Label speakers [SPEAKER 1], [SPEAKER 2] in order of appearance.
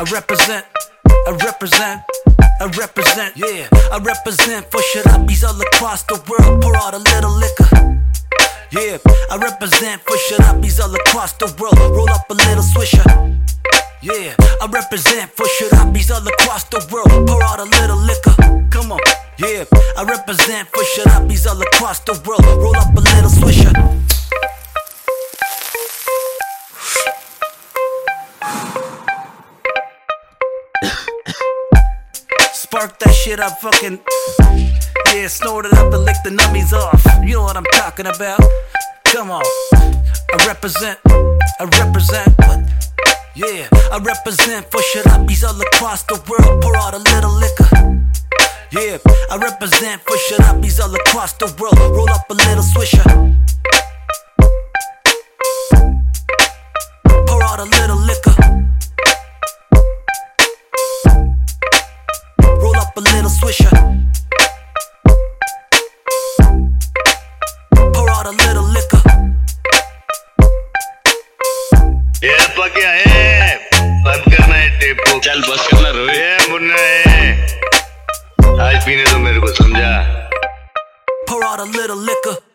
[SPEAKER 1] I represent, I represent, I represent, yeah. I represent for sharabis all across the world. Pour out a little liquor. Yeah, I represent for sharabis all across the world. Roll up a little swisher. Yeah, I represent for sharabis all across the world. Pour out a little liquor. Come on. Yeah, I represent for sharabis all across the world. Roll up a little swisher. Spark that shit up, fucking. Yeah, snort it up and lick the nummies off. You know what I'm talking about. Come on. I represent, I represent, what? Yeah, I represent for sharabis all across the world. Pour out a little liquor. Yeah, I represent for sharabis all across the world. Roll up a little swisher. Up a little swisher. Pour out a little liquor.
[SPEAKER 2] ये पक्या है बंद करना है tape को
[SPEAKER 3] चल बस करना रोहित
[SPEAKER 2] ये मुन्ना है आज पीने तो मेरे को समझा
[SPEAKER 1] Pour out a little liquor.